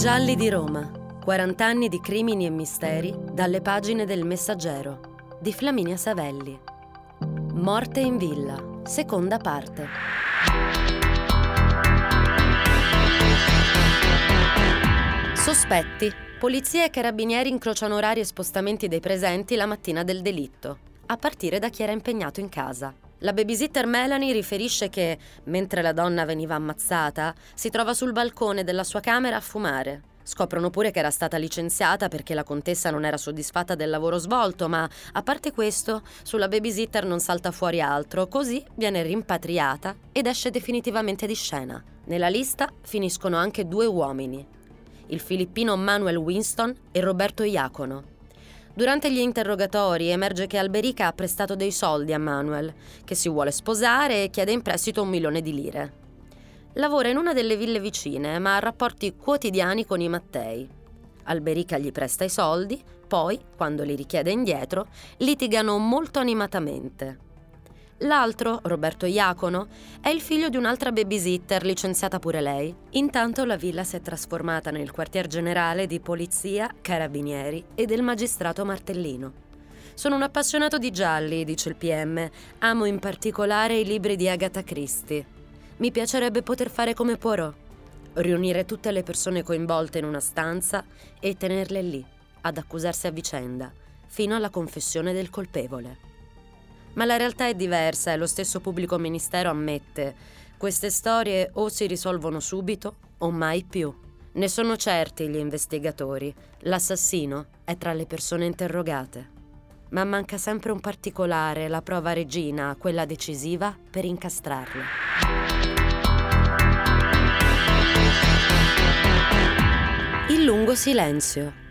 Gialli di Roma. 40 anni di crimini e misteri dalle pagine del Messaggero di Flaminia Savelli. Morte in villa. Seconda parte. Sospetti. Polizia e carabinieri incrociano orari e spostamenti dei presenti la mattina del delitto, a partire da chi era impegnato in casa. La babysitter Melanie riferisce che, mentre la donna veniva ammazzata, si trova sul balcone della sua camera a fumare. Scoprono pure che era stata licenziata perché la contessa non era soddisfatta del lavoro svolto, ma a parte questo, sulla babysitter non salta fuori altro, così viene rimpatriata ed esce definitivamente di scena. Nella lista finiscono anche due uomini, il filippino Manuel Winston e Roberto Iacono. Durante gli interrogatori emerge che Alberica ha prestato dei soldi a Manuel, che si vuole sposare e chiede in prestito un milione di lire. Lavora in una delle ville vicine, ma ha rapporti quotidiani con i Mattei. Alberica gli presta i soldi, poi, quando li richiede indietro, litigano molto animatamente. L'altro, Roberto Iacono, è il figlio di un'altra babysitter licenziata pure lei. Intanto la villa si è trasformata nel quartier generale di polizia, carabinieri e del magistrato Martellino. Sono un appassionato di gialli, dice il PM. Amo in particolare i libri di Agatha Christie. Mi piacerebbe poter fare come Poirot, riunire tutte le persone coinvolte in una stanza e tenerle lì, ad accusarsi a vicenda, fino alla confessione del colpevole. Ma la realtà è diversa e lo stesso pubblico ministero ammette. Queste storie o si risolvono subito o mai più. Ne sono certi gli investigatori. L'assassino è tra le persone interrogate. Ma manca sempre un particolare, la prova regina, quella decisiva per incastrarlo. Il lungo silenzio.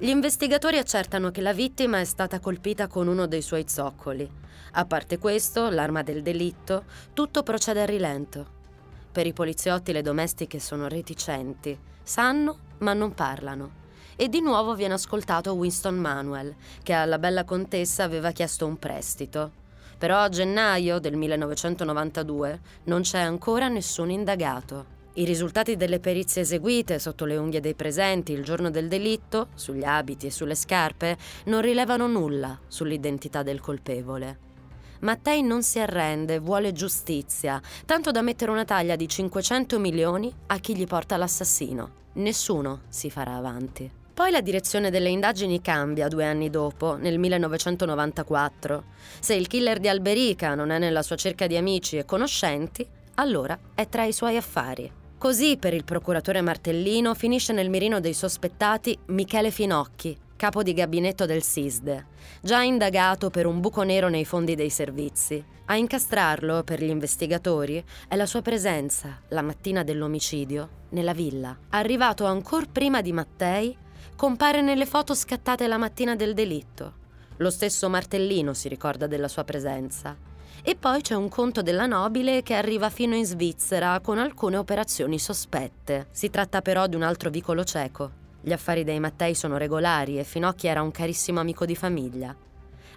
Gli investigatori accertano che la vittima è stata colpita con uno dei suoi zoccoli. A parte questo, l'arma del delitto, tutto procede a rilento. Per i poliziotti le domestiche sono reticenti, sanno ma non parlano. E di nuovo viene ascoltato Winston Manuel, che alla bella contessa aveva chiesto un prestito. Però a gennaio del 1992 non c'è ancora nessun indagato. I risultati delle perizie eseguite sotto le unghie dei presenti il giorno del delitto, sugli abiti e sulle scarpe, non rilevano nulla sull'identità del colpevole. Mattei non si arrende, vuole giustizia, tanto da mettere una taglia di 500 milioni a chi gli porta l'assassino. Nessuno si farà avanti. Poi la direzione delle indagini cambia due anni dopo, nel 1994. Se il killer di Alberica non è nella sua cerca di amici e conoscenti, allora è tra i suoi affari. Così per il procuratore Martellino finisce nel mirino dei sospettati Michele Finocchi, capo di gabinetto del SISDE, già indagato per un buco nero nei fondi dei servizi. A incastrarlo, per gli investigatori, è la sua presenza, la mattina dell'omicidio, nella villa. Arrivato ancora prima di Mattei, compare nelle foto scattate la mattina del delitto. Lo stesso Martellino si ricorda della sua presenza. E poi c'è un conto della nobile che arriva fino in Svizzera con alcune operazioni sospette. Si tratta però di un altro vicolo cieco. Gli affari dei Mattei sono regolari e Finocchi era un carissimo amico di famiglia.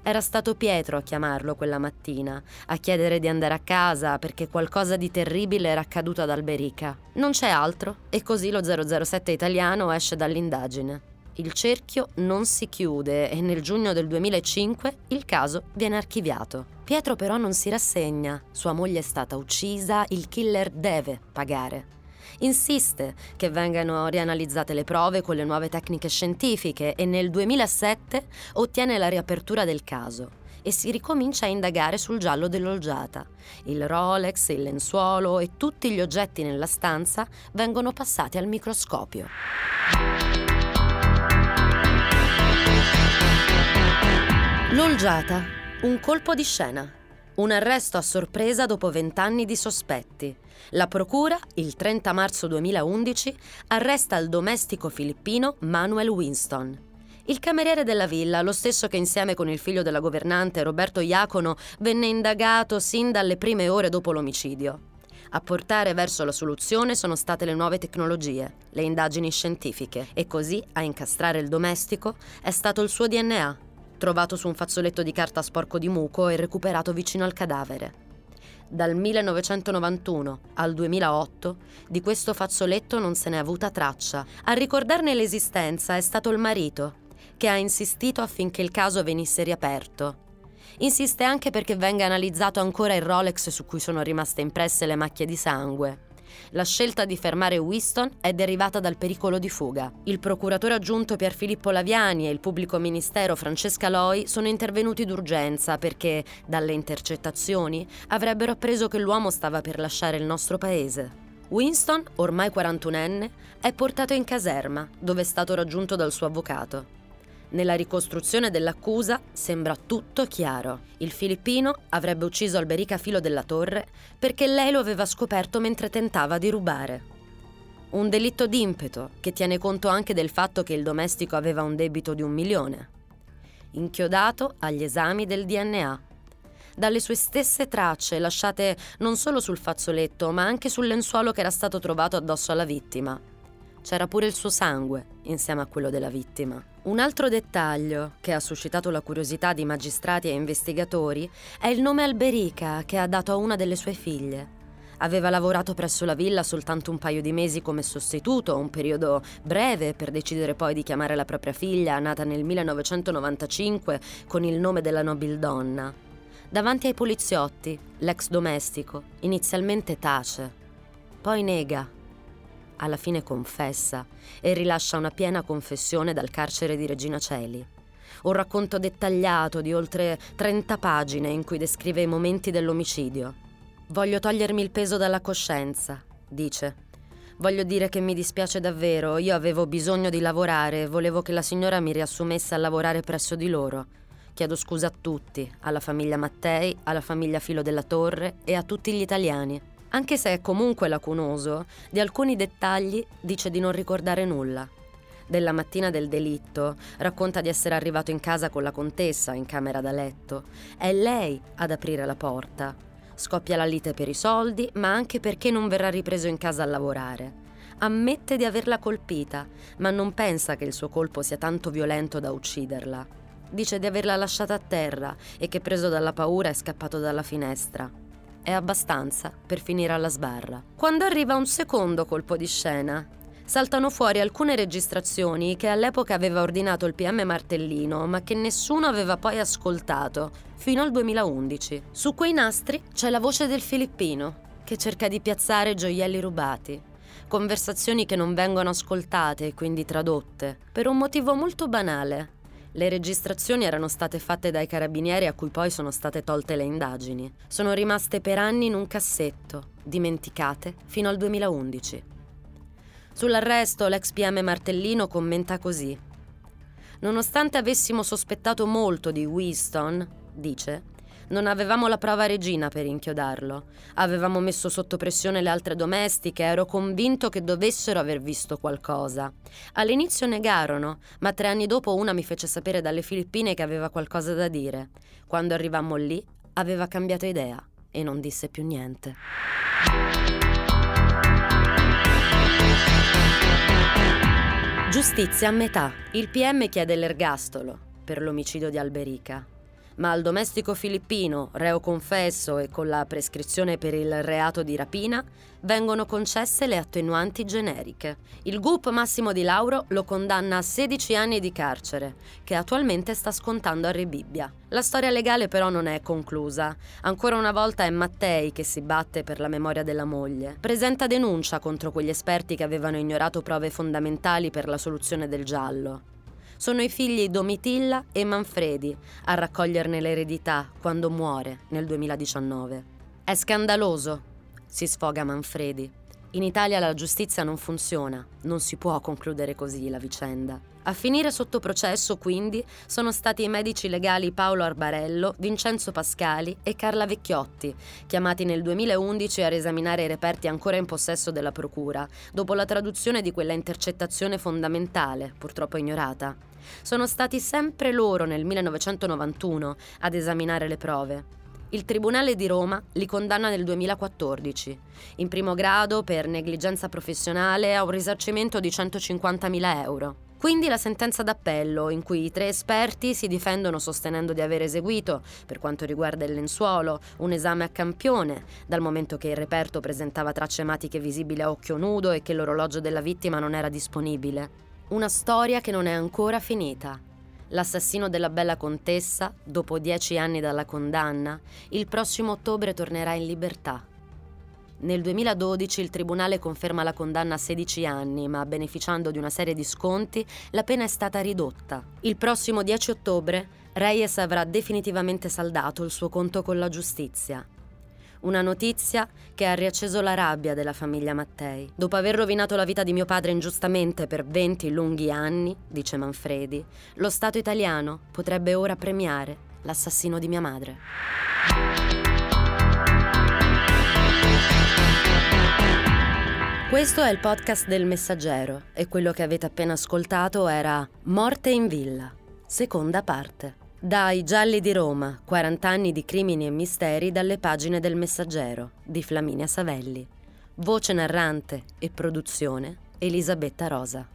Era stato Pietro a chiamarlo quella mattina, a chiedere di andare a casa perché qualcosa di terribile era accaduto ad Alberica. Non c'è altro e così lo 007 italiano esce dall'indagine. Il cerchio non si chiude e nel giugno del 2005 il caso viene archiviato. Pietro però non si rassegna, sua moglie è stata uccisa, il killer deve pagare. Insiste che vengano rianalizzate le prove con le nuove tecniche scientifiche e nel 2007 ottiene la riapertura del caso e si ricomincia a indagare sul giallo dell'olgiata. Il Rolex, il lenzuolo e tutti gli oggetti nella stanza vengono passati al microscopio. L'olgiata, un colpo di scena. Un arresto a sorpresa dopo vent'anni di sospetti. La procura, il 30 marzo 2011, arresta il domestico filippino Manuel Winston. Il cameriere della villa, lo stesso che insieme con il figlio della governante Roberto Iacono venne indagato sin dalle prime ore dopo l'omicidio. A portare verso la soluzione sono state le nuove tecnologie, le indagini scientifiche e così a incastrare il domestico è stato il suo DNA, trovato su un fazzoletto di carta sporco di muco e recuperato vicino al cadavere. Dal 1991 al 2008 di questo fazzoletto non se n'è avuta traccia. A ricordarne l'esistenza è stato il marito, che ha insistito affinché il caso venisse riaperto. Insiste anche perché venga analizzato ancora il Rolex su cui sono rimaste impresse le macchie di sangue. La scelta di fermare Winston è derivata dal pericolo di fuga. Il procuratore aggiunto Pierfilippo Laviani e il pubblico ministero Francesca Loi sono intervenuti d'urgenza perché, dalle intercettazioni, avrebbero appreso che l'uomo stava per lasciare il nostro paese. Winston, ormai 41enne, è portato in caserma, dove è stato raggiunto dal suo avvocato. Nella ricostruzione dell'accusa sembra tutto chiaro. Il filippino avrebbe ucciso Alberica Filo della Torre perché lei lo aveva scoperto mentre tentava di rubare. Un delitto d'impeto che tiene conto anche del fatto che il domestico aveva un debito di un milione. Inchiodato agli esami del DNA. Dalle sue stesse tracce lasciate non solo sul fazzoletto ma anche sul lenzuolo che era stato trovato addosso alla vittima. C'era pure il suo sangue insieme a quello della vittima. Un altro dettaglio che ha suscitato la curiosità di magistrati e investigatori è il nome Alberica che ha dato a una delle sue figlie. Aveva lavorato presso la villa soltanto un paio di mesi come sostituto, un periodo breve per decidere poi di chiamare la propria figlia, nata nel 1995, con il nome della nobildonna. Davanti ai poliziotti, l'ex domestico inizialmente tace, poi nega alla fine confessa e rilascia una piena confessione dal carcere di Regina Celi. Un racconto dettagliato di oltre 30 pagine in cui descrive i momenti dell'omicidio. Voglio togliermi il peso dalla coscienza, dice. Voglio dire che mi dispiace davvero, io avevo bisogno di lavorare, volevo che la signora mi riassumesse a lavorare presso di loro. Chiedo scusa a tutti, alla famiglia Mattei, alla famiglia Filo della Torre e a tutti gli italiani. Anche se è comunque lacunoso, di alcuni dettagli dice di non ricordare nulla. Della mattina del delitto racconta di essere arrivato in casa con la contessa in camera da letto. È lei ad aprire la porta. Scoppia la lite per i soldi, ma anche perché non verrà ripreso in casa a lavorare. Ammette di averla colpita, ma non pensa che il suo colpo sia tanto violento da ucciderla. Dice di averla lasciata a terra e che preso dalla paura è scappato dalla finestra è abbastanza per finire alla sbarra. Quando arriva un secondo colpo di scena, saltano fuori alcune registrazioni che all'epoca aveva ordinato il PM Martellino, ma che nessuno aveva poi ascoltato, fino al 2011. Su quei nastri c'è la voce del filippino, che cerca di piazzare gioielli rubati. Conversazioni che non vengono ascoltate e quindi tradotte, per un motivo molto banale. Le registrazioni erano state fatte dai carabinieri a cui poi sono state tolte le indagini. Sono rimaste per anni in un cassetto, dimenticate, fino al 2011. Sull'arresto l'ex PM Martellino commenta così. Nonostante avessimo sospettato molto di Winston, dice, non avevamo la prova regina per inchiodarlo. Avevamo messo sotto pressione le altre domestiche, ero convinto che dovessero aver visto qualcosa. All'inizio negarono, ma tre anni dopo una mi fece sapere dalle Filippine che aveva qualcosa da dire. Quando arrivammo lì, aveva cambiato idea e non disse più niente. Giustizia a metà. Il PM chiede l'ergastolo per l'omicidio di Alberica ma al domestico filippino, reo confesso e con la prescrizione per il reato di rapina, vengono concesse le attenuanti generiche. Il GUP Massimo Di Lauro lo condanna a 16 anni di carcere, che attualmente sta scontando a Rebibbia. La storia legale però non è conclusa. Ancora una volta è Mattei che si batte per la memoria della moglie. Presenta denuncia contro quegli esperti che avevano ignorato prove fondamentali per la soluzione del giallo. Sono i figli Domitilla e Manfredi a raccoglierne l'eredità quando muore nel 2019. È scandaloso, si sfoga Manfredi. In Italia la giustizia non funziona, non si può concludere così la vicenda. A finire sotto processo, quindi, sono stati i medici legali Paolo Arbarello, Vincenzo Pascali e Carla Vecchiotti, chiamati nel 2011 a riesaminare i reperti ancora in possesso della Procura, dopo la traduzione di quella intercettazione fondamentale, purtroppo ignorata. Sono stati sempre loro nel 1991 ad esaminare le prove. Il Tribunale di Roma li condanna nel 2014, in primo grado per negligenza professionale a un risarcimento di 150.000 euro. Quindi la sentenza d'appello, in cui i tre esperti si difendono sostenendo di aver eseguito, per quanto riguarda il lenzuolo, un esame a campione, dal momento che il reperto presentava tracce ematiche visibili a occhio nudo e che l'orologio della vittima non era disponibile. Una storia che non è ancora finita. L'assassino della bella contessa, dopo dieci anni dalla condanna, il prossimo ottobre tornerà in libertà. Nel 2012 il tribunale conferma la condanna a 16 anni, ma beneficiando di una serie di sconti, la pena è stata ridotta. Il prossimo 10 ottobre Reyes avrà definitivamente saldato il suo conto con la giustizia. Una notizia che ha riacceso la rabbia della famiglia Mattei. Dopo aver rovinato la vita di mio padre ingiustamente per 20 lunghi anni, dice Manfredi, lo Stato italiano potrebbe ora premiare l'assassino di mia madre. Questo è il podcast del Messaggero e quello che avete appena ascoltato era Morte in villa, seconda parte. Dai Gialli di Roma, 40 anni di crimini e misteri dalle pagine del Messaggero di Flaminia Savelli. Voce narrante e produzione Elisabetta Rosa.